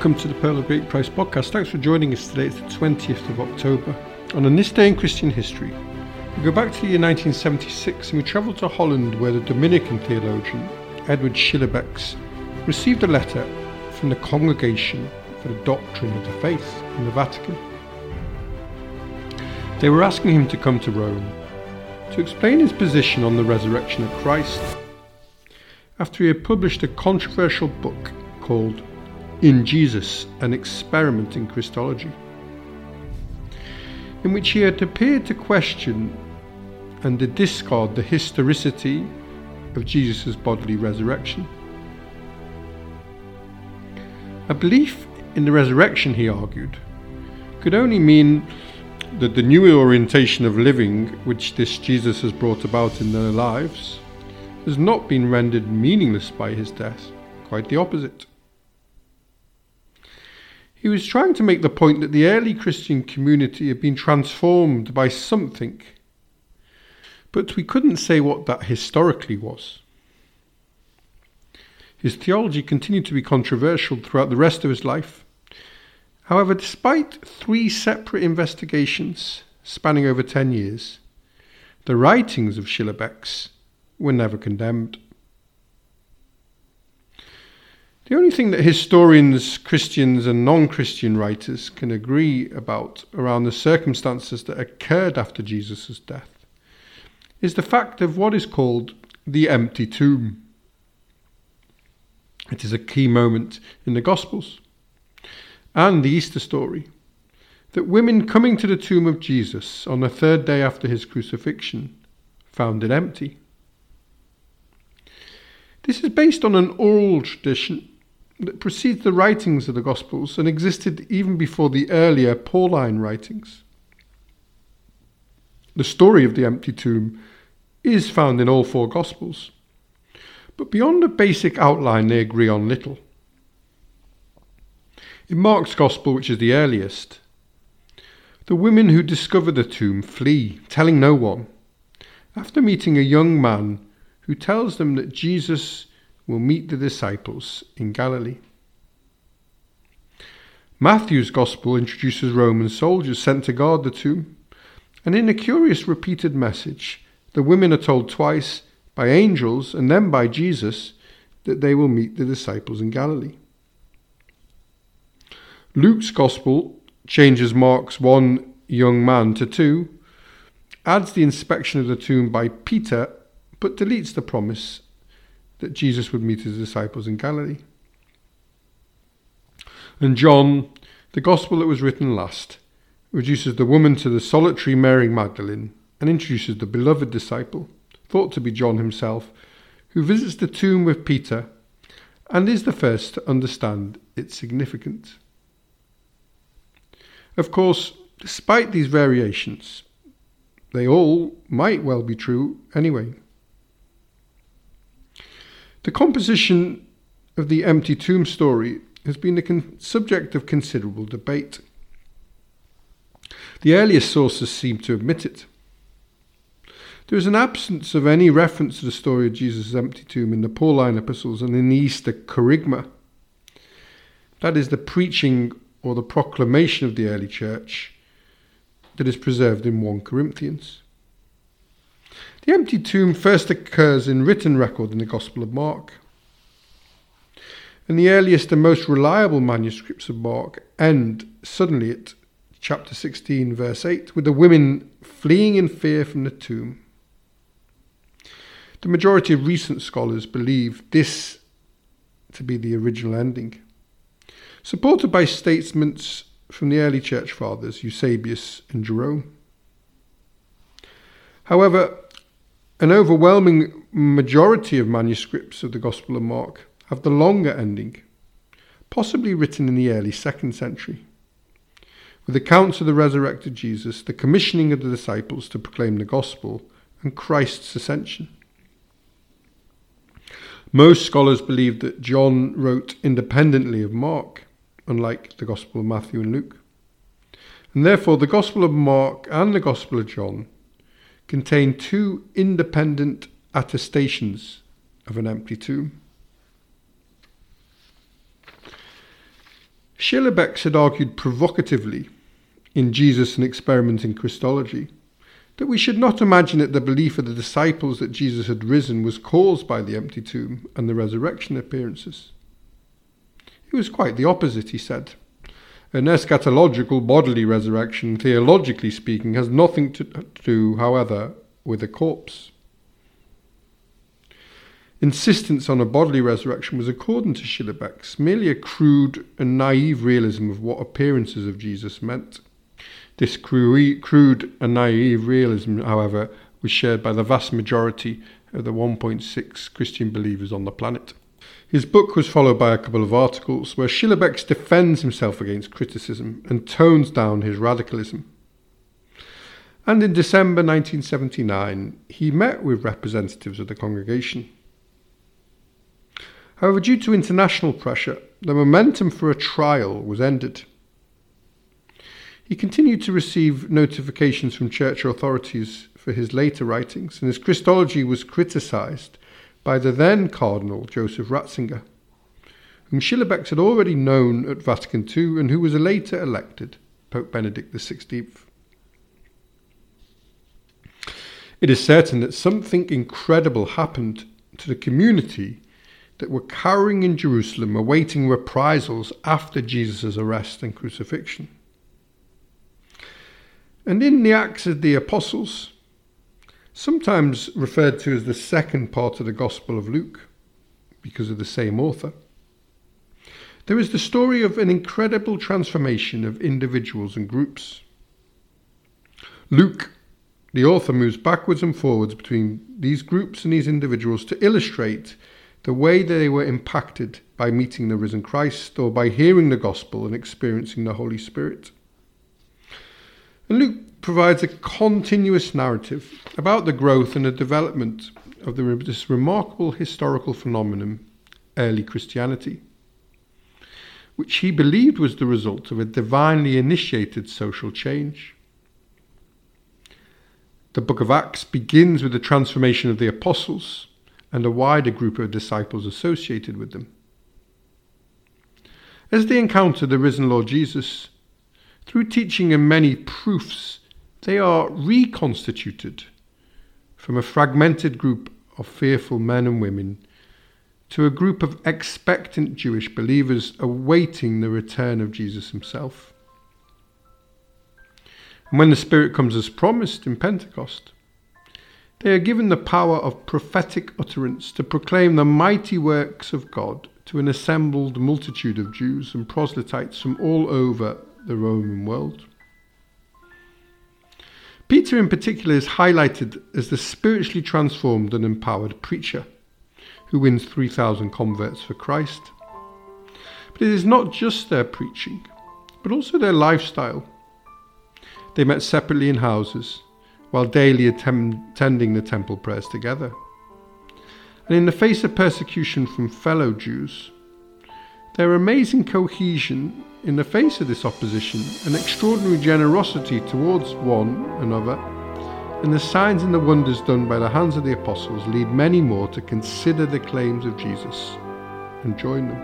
Welcome to the Pearl of Great Price podcast. Thanks for joining us today. It's the 20th of October. And on this day in Christian history, we go back to the year 1976 and we travel to Holland where the Dominican theologian Edward Schillebeeckx received a letter from the Congregation for the Doctrine of the Faith in the Vatican. They were asking him to come to Rome to explain his position on the resurrection of Christ after he had published a controversial book called In Jesus, an experiment in Christology, in which he had appeared to question and to discard the historicity of Jesus' bodily resurrection. A belief in the resurrection, he argued, could only mean that the new orientation of living which this Jesus has brought about in their lives has not been rendered meaningless by his death, quite the opposite. He was trying to make the point that the early Christian community had been transformed by something, but we couldn't say what that historically was. His theology continued to be controversial throughout the rest of his life. However, despite three separate investigations spanning over 10 years, the writings of Schillebeeckx were never condemned. The only thing that historians, Christians, and non Christian writers can agree about around the circumstances that occurred after Jesus' death is the fact of what is called the empty tomb. It is a key moment in the Gospels and the Easter story that women coming to the tomb of Jesus on the third day after his crucifixion found it empty. This is based on an oral tradition that precedes the writings of the Gospels and existed even before the earlier Pauline writings. The story of the empty tomb is found in all four Gospels, but beyond a basic outline, they agree on little. In Mark's Gospel, which is the earliest, the women who discover the tomb flee, telling no one, after meeting a young man who tells them that Jesus will meet the disciples in Galilee. Matthew's Gospel introduces Roman soldiers sent to guard the tomb, and in a curious repeated message, the women are told twice by angels and then by Jesus that they will meet the disciples in Galilee. Luke's Gospel changes Mark's one young man to two, adds the inspection of the tomb by Peter, but deletes the promise that Jesus would meet his disciples in Galilee. And John, the gospel that was written last, reduces the woman to the solitary Mary Magdalene and introduces the beloved disciple, thought to be John himself, who visits the tomb with Peter and is the first to understand its significance. Of course, despite these variations, they all might well be true anyway. The composition of the empty tomb story has been the con- subject of considerable debate. The earliest sources seem to admit it. There is an absence of any reference to the story of Jesus' empty tomb in the Pauline epistles and in the Easter kerygma. That is the preaching or the proclamation of the early church that is preserved in 1 Corinthians. The empty tomb first occurs in written record in the Gospel of Mark. And the earliest and most reliable manuscripts of Mark end suddenly at chapter 16, verse 8, with the women fleeing in fear from the tomb. The majority of recent scholars believe this to be the original ending. Supported by statements from the early church fathers, Eusebius and Jerome. However, an overwhelming majority of manuscripts of the Gospel of Mark have the longer ending, possibly written in the early second century, with accounts of the resurrected Jesus, the commissioning of the disciples to proclaim the Gospel, and Christ's ascension. Most scholars believe that John wrote independently of Mark, unlike the Gospel of Matthew and Luke. And therefore, the Gospel of Mark and the Gospel of John contain two independent attestations of an empty tomb. Schillebeeckx had argued provocatively in Jesus and Experiment in Christology that we should not imagine that the belief of the disciples that Jesus had risen was caused by the empty tomb and the resurrection appearances. It was quite the opposite, he said. An eschatological bodily resurrection, theologically speaking, has nothing to do, however, with a corpse. Insistence on a bodily resurrection was, according to Schillebeeckx, merely a crude and naive realism of what appearances of Jesus meant. This crude and naive realism, however, was shared by the vast majority of the 1.6 Christian believers on the planet. His book was followed by a couple of articles where Schillebeeckx defends himself against criticism and tones down his radicalism. And in December 1979, he met with representatives of the congregation. However, due to international pressure, the momentum for a trial was ended. He continued to receive notifications from church authorities for his later writings, and his Christology was criticised by the then Cardinal Joseph Ratzinger, whom Schillebeeckx had already known at Vatican II and who was later elected Pope Benedict XVI. It is certain that something incredible happened to the community that were cowering in Jerusalem awaiting reprisals after Jesus' arrest and crucifixion. And in the Acts of the Apostles, sometimes referred to as the second part of the Gospel of Luke, because of the same author, there is the story of an incredible transformation of individuals and groups. Luke, the author, moves backwards and forwards between these groups and these individuals to illustrate the way they were impacted by meeting the risen Christ or by hearing the gospel and experiencing the Holy Spirit. Luke provides a continuous narrative about the growth and the development of the, this remarkable historical phenomenon, early Christianity, which he believed was the result of a divinely initiated social change. The book of Acts begins with the transformation of the apostles and a wider group of disciples associated with them. As they encounter the risen Lord Jesus, through teaching and many proofs, they are reconstituted from a fragmented group of fearful men and women to a group of expectant Jewish believers awaiting the return of Jesus himself. And when the Spirit comes as promised in Pentecost, they are given the power of prophetic utterance to proclaim the mighty works of God to an assembled multitude of Jews and proselytes from all over the Roman world. Peter, in particular, is highlighted as the spiritually transformed and empowered preacher who wins 3,000 converts for Christ. But it is not just their preaching, but also their lifestyle. They met separately in houses while daily attending the temple prayers together. And in the face of persecution from fellow Jews, their amazing cohesion in the face of this opposition, an extraordinary generosity towards one another, and the signs and the wonders done by the hands of the apostles lead many more to consider the claims of Jesus and join them.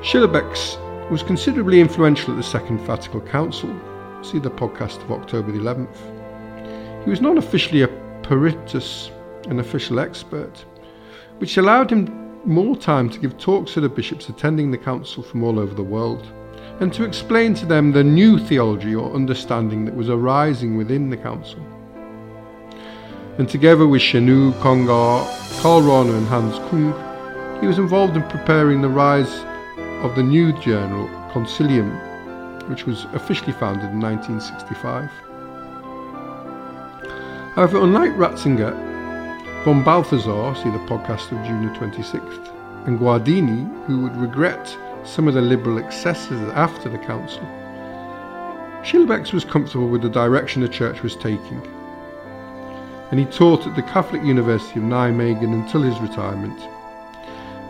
Schillebeeckx was considerably influential at the Second Vatican Council. See the podcast of October the 11th. He was not officially a peritus, an official expert, which allowed him more time to give talks to the bishops attending the council from all over the world, and to explain to them the new theology or understanding that was arising within the council. And together with Chenu, Congar, Karl Rahner, and Hans Kung, he was involved in preparing the rise of the new journal Concilium, which was officially founded in 1965. However, unlike Ratzinger, Von Balthasar, see the podcast of June 26th, and Guardini, who would regret some of the liberal excesses after the council. Schillebeeckx was comfortable with the direction the church was taking, and he taught at the Catholic University of Nijmegen until his retirement,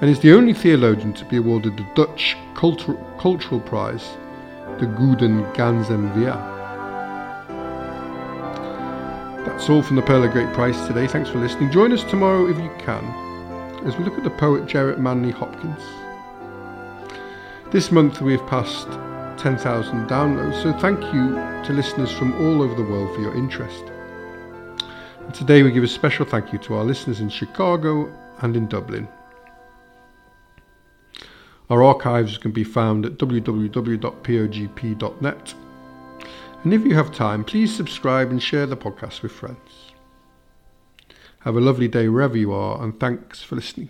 and is the only theologian to be awarded the Dutch Cultur- Cultural Prize, the Gouden Ganzenveer. That's all from the Pearl of Great Price today. Thanks for listening. Join us tomorrow if you can as we look at the poet Gerard Manley Hopkins. This month we've passed 10,000 downloads, so thank you to listeners from all over the world for your interest. And today we give a special thank you to our listeners in Chicago and in Dublin. Our archives can be found at www.pogp.net. And if you have time, please subscribe and share the podcast with friends. Have a lovely day wherever you are, and thanks for listening.